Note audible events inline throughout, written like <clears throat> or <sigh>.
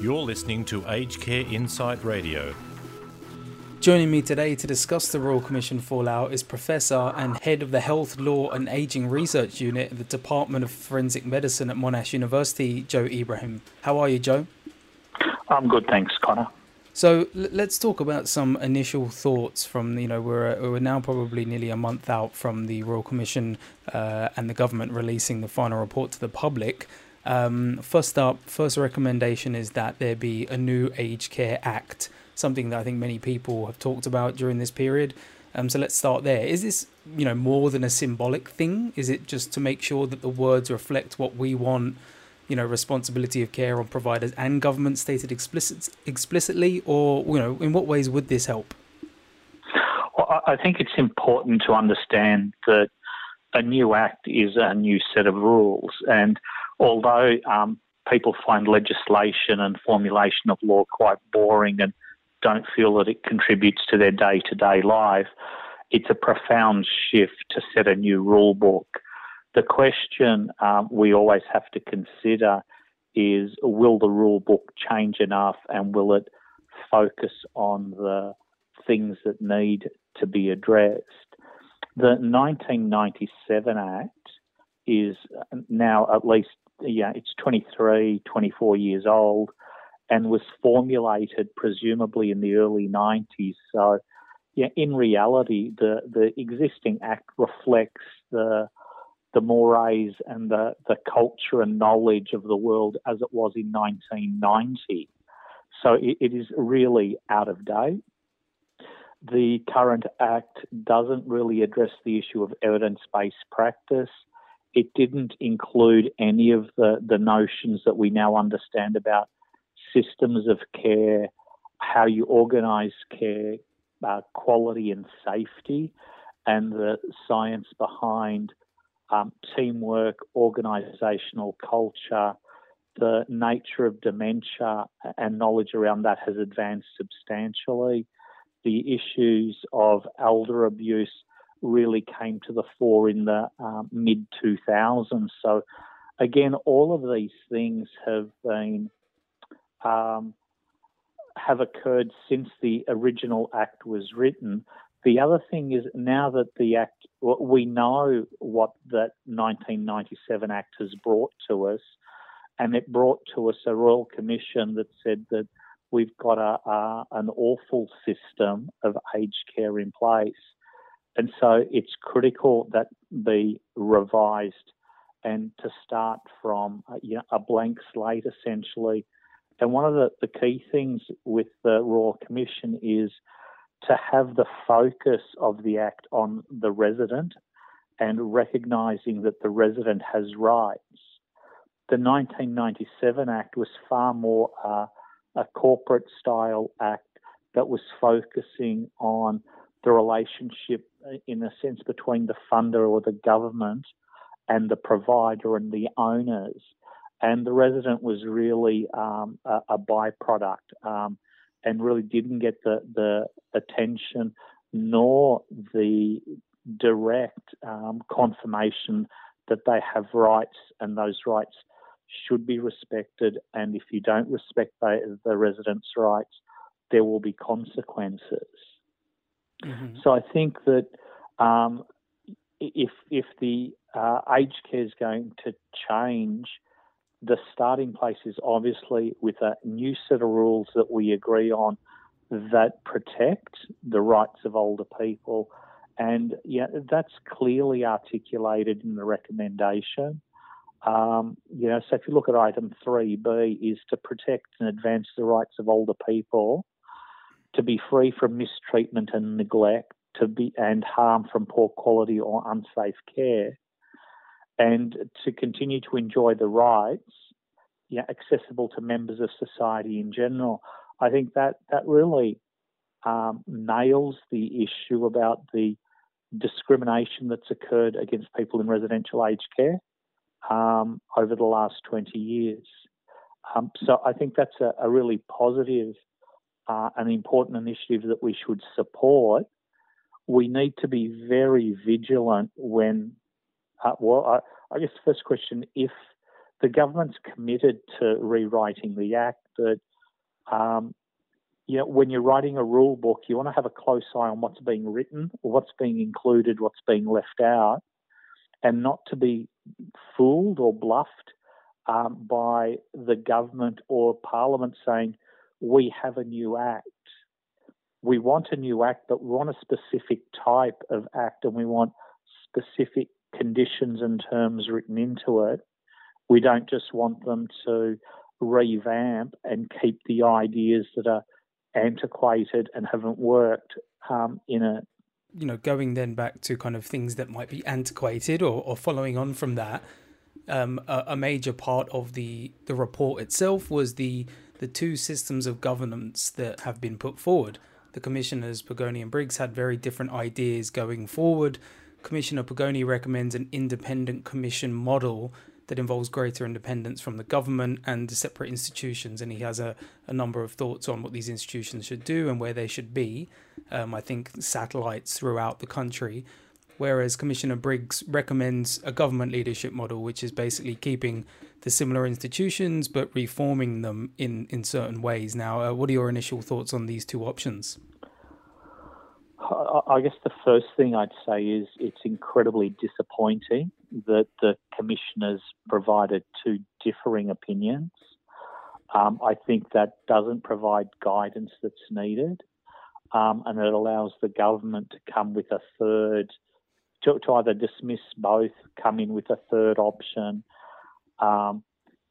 You're listening to Aged Care Insight Radio. Joining me today to discuss the Royal Commission fallout is Professor and Head of the Health, Law and Aging Research Unit at the Department of Forensic Medicine at Monash University, Joe Ibrahim. How are you, Joe? I'm good, thanks, Connor. So l- let's talk about some initial thoughts from you know we're we're now probably nearly a month out from the Royal Commission uh, and the government releasing the final report to the public. Um, first up, first recommendation is that there be a new Aged Care Act, something that I think many people have talked about during this period. Um, so let's start there. Is this, you know, more than a symbolic thing? Is it just to make sure that the words reflect what we want, you know, responsibility of care on providers and government stated explicit, explicitly, or you know, in what ways would this help? Well, I think it's important to understand that a new act is a new set of rules, and although um, people find legislation and formulation of law quite boring and don't feel that it contributes to their day to day life, it's a profound shift to set a new rule book. The question um, we always have to consider is will the rule book change enough and will it focus on the things that need to be addressed? The 1997 Act is now at least yeah, it's 23, 24 years old and was formulated presumably in the early 90s. So, yeah, in reality, the, the existing act reflects the the mores and the, the culture and knowledge of the world as it was in 1990. So it, it is really out of date. The current act doesn't really address the issue of evidence based practice it didn't include any of the, the notions that we now understand about systems of care, how you organise care, uh, quality and safety, and the science behind um, teamwork, organisational culture. The nature of dementia and knowledge around that has advanced substantially. The issues of elder abuse really came to the fore in the um, mid 2000s. So, again, all of these things have been um, have occurred since the original act was written. The other thing is now that the act, we know what that 1997 act has brought to us, and it brought to us a royal commission that said that we've got a, a an awful system of aged care in place and so it's critical that be revised and to start from uh, you know, a blank slate essentially. And one of the, the key things with the Royal Commission is to have the focus of the Act on the resident and recognising that the resident has rights. The 1997 Act was far more uh, a corporate style act that was focusing on the relationship in a sense between the funder or the government and the provider and the owners. And the resident was really um, a, a, byproduct um, and really didn't get the, the attention nor the direct um, confirmation that they have rights and those rights should be respected. And if you don't respect the, the residents' rights, there will be consequences. Mm-hmm. So I think that um, if if the uh, aged care is going to change, the starting place is obviously with a new set of rules that we agree on that protect the rights of older people. And yeah, that's clearly articulated in the recommendation. Um, you know, so if you look at item 3B, is to protect and advance the rights of older people, to be free from mistreatment and neglect, to be and harm from poor quality or unsafe care, and to continue to enjoy the rights yeah, accessible to members of society in general. I think that that really um, nails the issue about the discrimination that's occurred against people in residential aged care um, over the last 20 years. Um, so I think that's a, a really positive uh, and important initiative that we should support we need to be very vigilant when, uh, well, I, I, guess the first question, if the government's committed to rewriting the Act, but um, you know, when you're writing a rule book, you want to have a close eye on what's being written, what's being included, what's being left out, and not to be fooled or bluffed um, by the government or Parliament saying, we have a new act. We want a new act, but we want a specific type of act and we want specific conditions and terms written into it. We don't just want them to revamp and keep the ideas that are antiquated and haven't worked um, in a you know going then back to kind of things that might be antiquated or, or following on from that um, a, a, major part of the the report itself was the the two systems of governance that have been put forward the commissioners Pagone and Briggs had very different ideas going forward commissioner Pagone recommends an independent commission model that involves greater independence from the government and the separate institutions. And he has a, a number of thoughts on what these institutions should do and where they should be. Um, I think satellites throughout the country. Whereas Commissioner Briggs recommends a government leadership model, which is basically keeping the similar institutions but reforming them in, in certain ways. Now, uh, what are your initial thoughts on these two options? I guess the first thing I'd say is it's incredibly disappointing that the commissioners provided two differing opinions. Um, I think that doesn't provide guidance that's needed, um, and it allows the government to come with a third, to, to either dismiss both, come in with a third option. Um,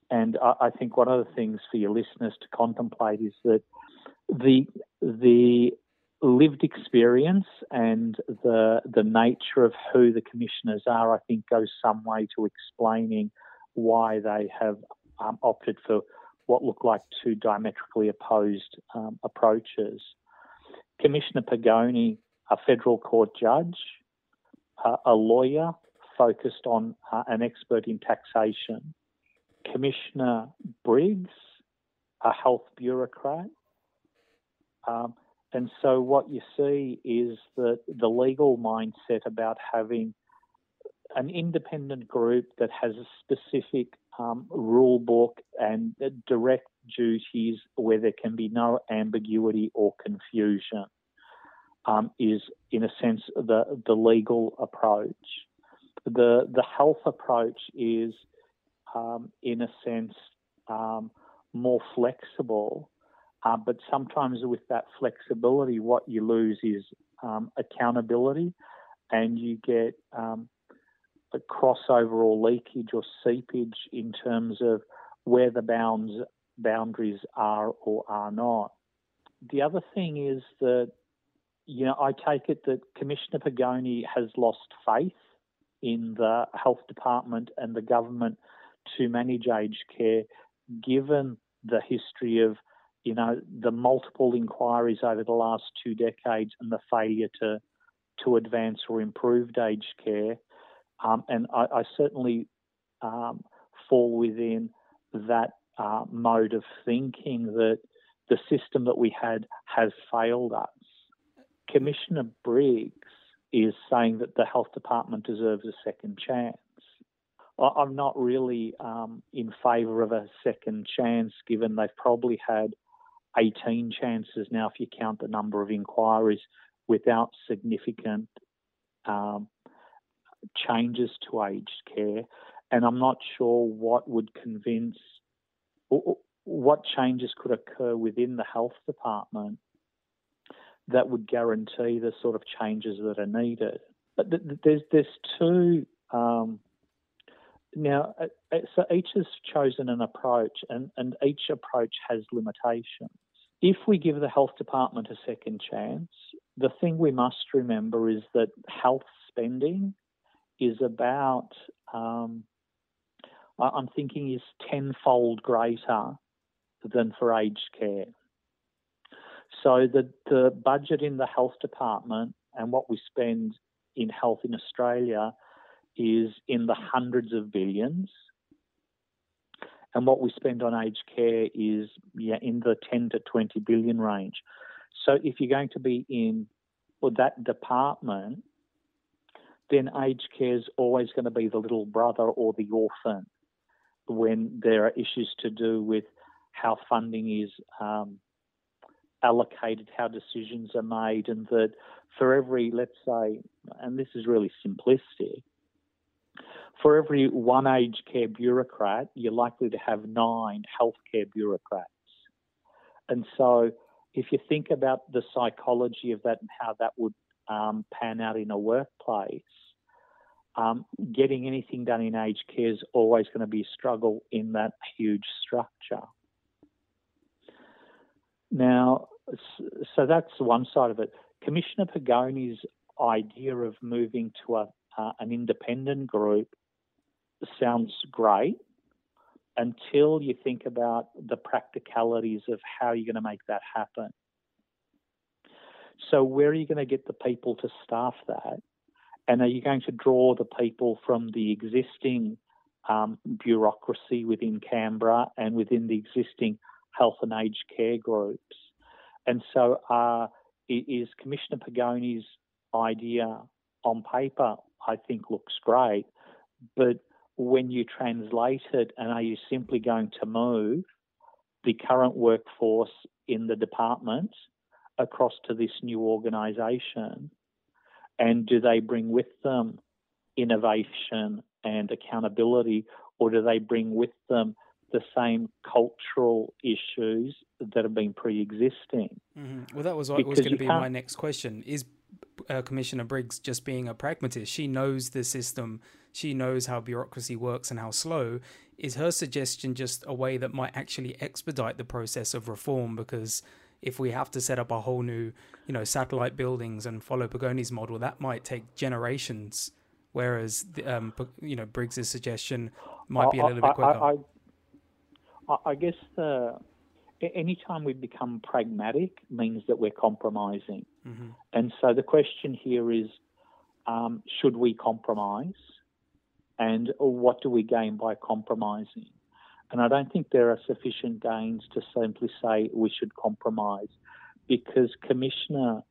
and I, I think one of the things for your listeners to contemplate is that the the lived experience and the the nature of who the commissioners are, I think, goes some way to explaining why they have um, opted for what look like two diametrically opposed um, approaches. Commissioner Pagone, a federal court judge, a lawyer focused on uh, an expert in taxation. Commissioner Briggs, a health bureaucrat. Um, and so what you see is that the legal mindset about having an independent group that has a specific um, rule book and direct duties where there can be no ambiguity or confusion um, is, in a sense, the, the legal approach. The, the health approach is, um, in a sense, um, more flexible uh, but sometimes with that flexibility, what you lose is um, accountability and you get um, a crossover or leakage or seepage in terms of where the bounds boundaries are or are not. The other thing is that, you know, I take it that Commissioner Pagone has lost faith in the health department and the government to manage aged care, given the history of you know, the multiple inquiries over the last two decades and the failure to to advance or improve aged care. Um, and I, I certainly um, fall within that uh, mode of thinking that the system that we had has failed us. Commissioner Briggs is saying that the health department deserves a second chance. I'm not really um, in favour of a second chance, given they've probably had 18 chances now, if you count the number of inquiries, without significant um, changes to aged care. And I'm not sure what would convince, what changes could occur within the health department that would guarantee the sort of changes that are needed. But there's there's two um, now, uh, uh, so each has chosen an approach, and, and each approach has limitations. If we give the health department a second chance, the thing we must remember is that health spending is about, um, I'm thinking, is tenfold greater than for aged care. So the, the budget in the health department and what we spend in health in Australia is in the hundreds of billions. And what we spend on aged care is yeah, in the 10 to 20 billion range. So if you're going to be in well, that department, then aged care is always going to be the little brother or the orphan. when there are issues to do with how funding is um, allocated, how decisions are made, and that for every, let's say, and this is really simplistic, for every one aged care bureaucrat, you're likely to have nine healthcare bureaucrats. And so, if you think about the psychology of that and how that would um, pan out in a workplace, um, getting anything done in aged care is always going to be a struggle in that huge structure. Now, so that's one side of it. Commissioner Pagone's idea of moving to a, uh, an independent group sounds great until you think about the practicalities of how you're going to make that happen. So, where are you going to get the people to staff that? And are you going to draw the people from the existing um, bureaucracy within Canberra and within the existing health and aged care groups? And so, uh, is Commissioner Pagone's idea on paper, I think, looks great, but when you translate it, and are you simply going to move the current workforce in the department across to this new organisation? And do they bring with them innovation and accountability, or do they bring with them the same cultural issues that have been pre-existing? Mm-hmm. Well, that was what was going to be my next question: Is uh, Commissioner Briggs just being a pragmatist? She knows the system, she knows how bureaucracy works and how slow. Is her suggestion just a way that might actually expedite the process of reform? Because if we have to set up a whole new, you know, satellite buildings and follow Pagone's model, that might take generations. Whereas, um, you know, Briggs's suggestion might be a little bit quicker. I, I, I guess the anytime we become pragmatic means that we're compromising. Mm-hmm. And so the question here is um, should we compromise? And what do we gain by compromising? And I don't think there are sufficient gains to simply say we should compromise because Commissioner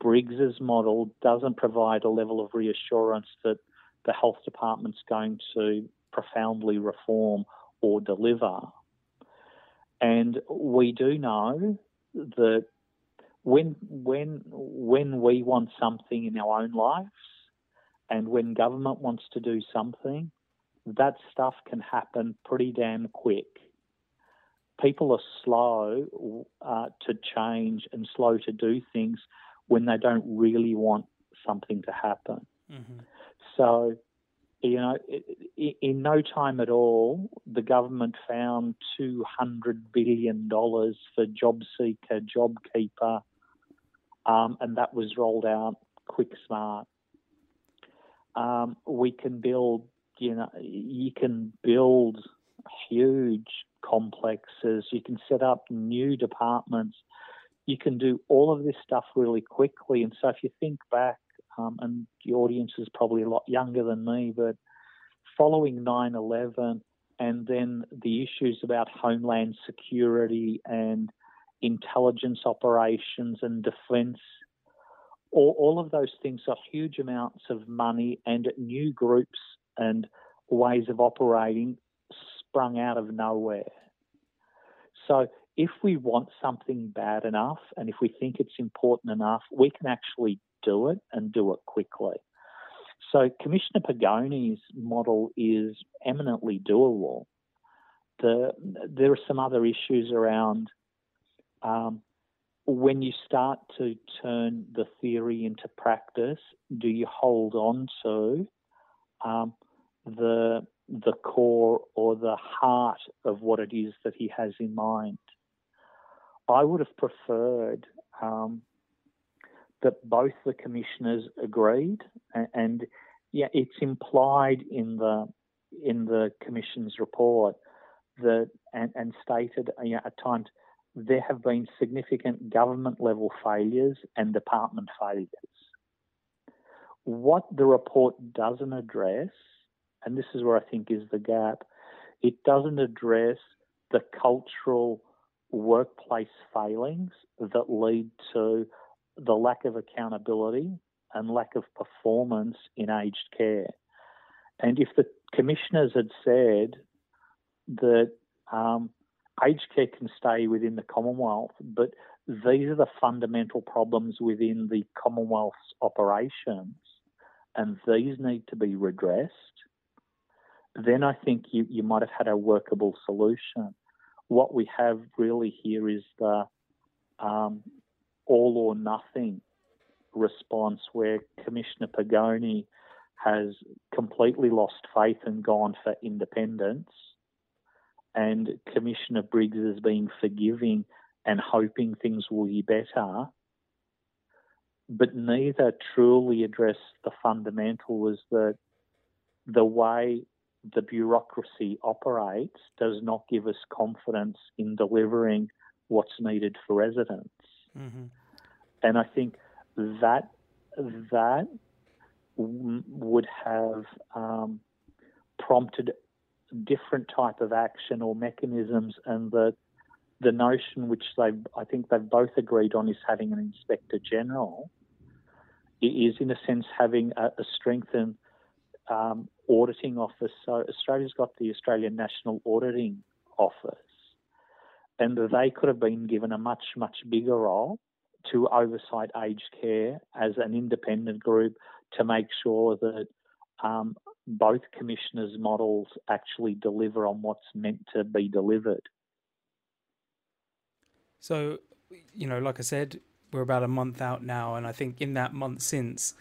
Briggs's model doesn't provide a level of reassurance that the health department's going to profoundly reform or deliver. And we do know that when when when we want something in our own lives and when government wants to do something, that stuff can happen pretty damn quick. People are slow uh, to change and slow to do things when they don't really want something to happen. Mm-hmm. So, you know, in no time at all, the government found $200 billion for JobSeeker, JobKeeper, um, and that was rolled out quick smart. Um, we can build you know, you can build huge complexes. You can set up new departments. You can do all of this stuff really quickly. And so, if you think back, um, and the audience is probably a lot younger than me, but following 9 11 and then the issues about homeland security and intelligence operations and defense, all, all of those things are huge amounts of money and new groups and ways of operating sprung out of nowhere. So if we want something bad enough and if we think it's important enough, we can actually do it and do it quickly. So Commissioner Pagone's model is eminently doable. The, there are some other issues around um, when you start to turn the theory into practice, do you hold on to um, the the core or the heart of what it is that he has in mind. I would have preferred um, that both the commissioners agreed, and, and, yeah, it's implied in the in the commission's report that and, and stated you know, at times there have been significant government level failures and department failures. What the report doesn't address and this is where I think is the gap, it doesn't address the cultural workplace failings that lead to the lack of accountability and lack of performance in aged care. And if the commissioners had said, that um, aged care can stay within the Commonwealth, but these are the fundamental problems within the Commonwealth's operations, and these need to be redressed. Then I think you, you might have had a workable solution. What we have really here is the um, all or nothing response where Commissioner Pagone has completely lost faith and gone for independence, and Commissioner Briggs has been forgiving and hoping things will be better, but neither truly address the fundamental was that the way the bureaucracy operates does not give us confidence in delivering what's needed for residents. Mm-hmm. And I think that that w- would have um, prompted different type of action or mechanisms, and that the notion which they I think they've both agreed on is having an inspector general is in a sense having a, a strengthened um, auditing office. So Australia's got the Australian National Auditing Office, and they could have been given a much much bigger role to oversight aged care as an independent group to make sure that um, both commissioners' models actually deliver on what's meant to be delivered. So, you know, like I said, we're about a month out now, and I think in that month since,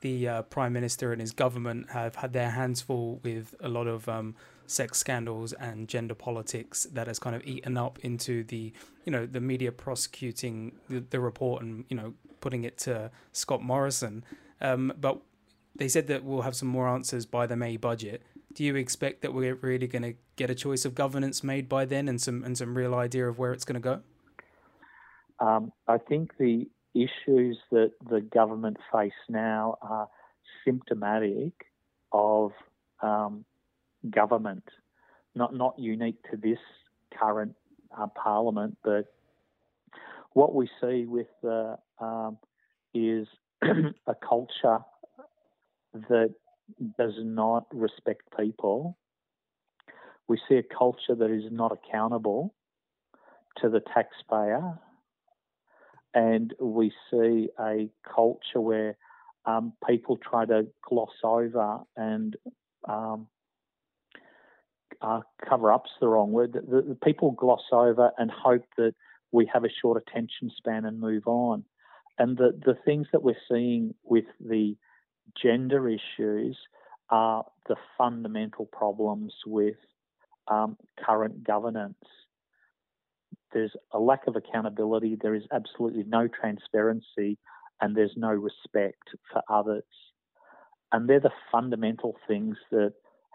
the uh, prime minister and his government have had their hands full with a lot of um, sex scandals and gender politics that has kind of eaten up into the, you know, the media prosecuting the, the report and you know putting it to Scott Morrison. Um, but they said that we'll have some more answers by the May budget. Do you expect that we're really going to get a choice of governance made by then, and some and some real idea of where it's going to go? Um, I think the issues that the government face now are symptomatic of um, government, not not unique to this current uh, parliament, but what we see with the um, is <clears throat> a culture that does not respect people. We see a culture that is not accountable to the taxpayer and we see a culture where um, people try to gloss over and um, uh, cover up's the wrong word. The, the, people gloss over and hope that we have a short attention span and move on. And the, the things that we're seeing with the gender issues are the fundamental problems with um, current governance there's a lack of accountability, there is absolutely no transparency, and there's no respect for others. And they're the fundamental things that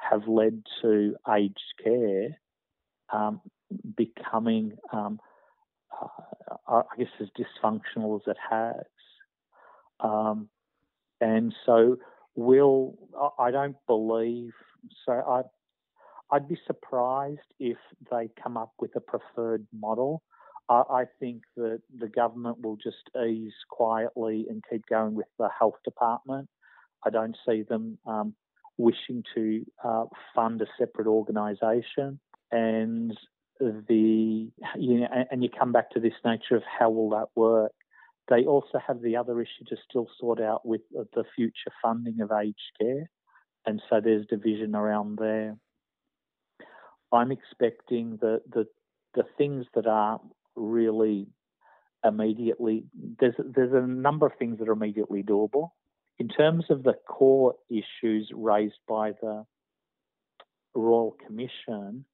have led to aged care um, becoming, um, uh, I guess, as dysfunctional as it has. Um, and so, will I don't believe so. I I'd be surprised if they come up with a preferred model. I, I think that the government will just ease quietly and keep going with the health department. I don't see them um, wishing to uh, fund a separate organisation. And the you know, and you come back to this nature of how will that work. They also have the other issue to still sort out with the future funding of aged care, and so there's division around there. I'm expecting that the, the things that are really immediately, there's, there's a number of things that are immediately doable. In terms of the core issues raised by the Royal Commission,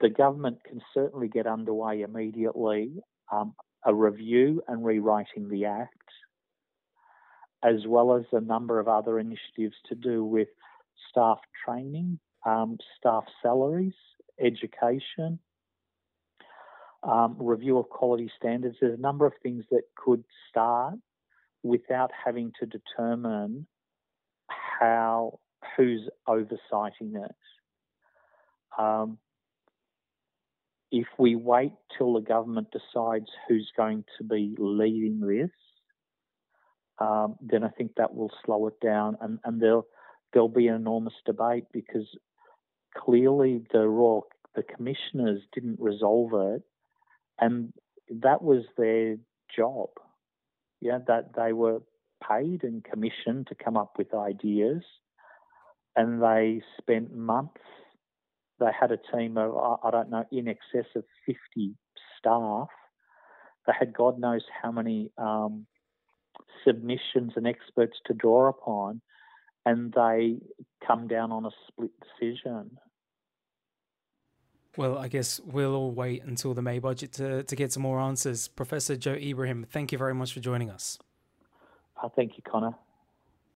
the government can certainly get underway immediately um, a review and rewriting the Act, as well as a number of other initiatives to do with staff training, um, staff salaries, education, um, review of quality standards. There's a number of things that could start without having to determine how who's oversighting it. Um, if we wait till the government decides who's going to be leading this, um, then I think that will slow it down, and, and there'll there'll be an enormous debate because clearly the Royal the commissioners didn't resolve it, and that was their job. Yeah, that they were paid and commissioned to come up with ideas, and they spent months. They had a team of I don't know in excess of fifty staff. They had God knows how many um, submissions and experts to draw upon, and they come down on a split decision. Well, I guess we'll all wait until the May budget to, to get some more answers. Professor Joe Ibrahim, thank you very much for joining us. Uh, thank you, Connor.